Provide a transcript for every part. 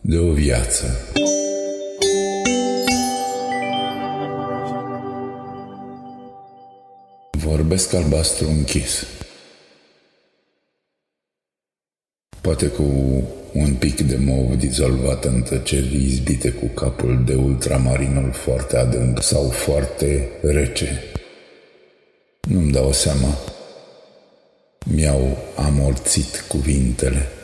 de o viață. Vorbesc albastru închis. Poate cu un pic de mov dizolvat în tăceri izbite cu capul de ultramarinul foarte adânc sau foarte rece. Nu-mi dau seama. Mi-au amorțit cuvintele.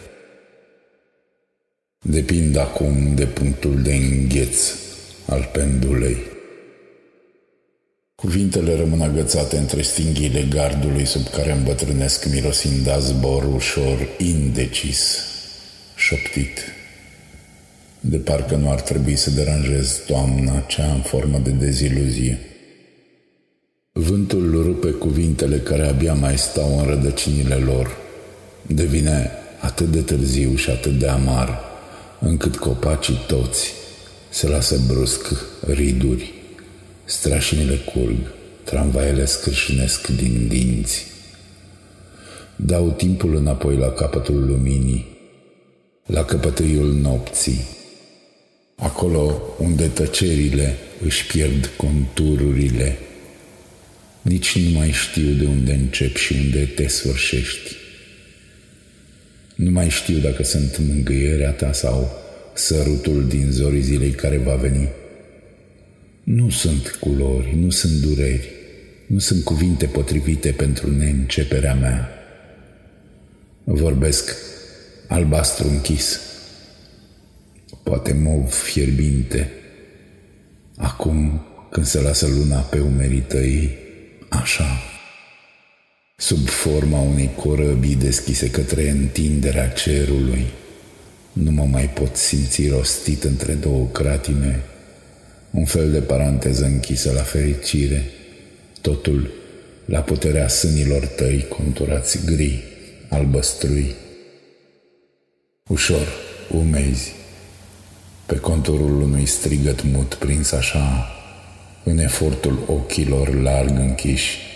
Depind acum de punctul de îngheț al pendulei. Cuvintele rămân agățate între stinghiile gardului sub care îmbătrânesc mirosind a zbor ușor, indecis, șoptit. De parcă nu ar trebui să deranjez toamna cea în formă de deziluzie. Vântul rupe cuvintele care abia mai stau în rădăcinile lor. Devine atât de târziu și atât de amar încât copacii toți se lasă brusc riduri, strașinile curg, tramvaiele scrâșinesc din dinți. Dau timpul înapoi la capătul luminii, la căpătâiul nopții, acolo unde tăcerile își pierd contururile. Nici nu mai știu de unde încep și unde te sfârșești. Nu mai știu dacă sunt mângâierea ta sau sărutul din zorii zilei care va veni. Nu sunt culori, nu sunt dureri, nu sunt cuvinte potrivite pentru neînceperea mea. Vorbesc albastru închis, poate mov fierbinte. Acum, când se lasă luna pe umerii tăi, așa sub forma unei corăbii deschise către întinderea cerului. Nu mă mai pot simți rostit între două cratime, un fel de paranteză închisă la fericire, totul la puterea sânilor tăi conturați gri, albăstrui. Ușor, umezi, pe conturul unui strigăt mut prins așa, în efortul ochilor larg închiși,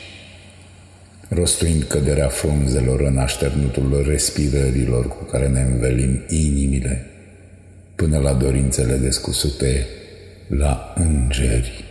rostuind căderea frunzelor în așternutul respirărilor cu care ne învelim inimile, până la dorințele descusute la îngeri.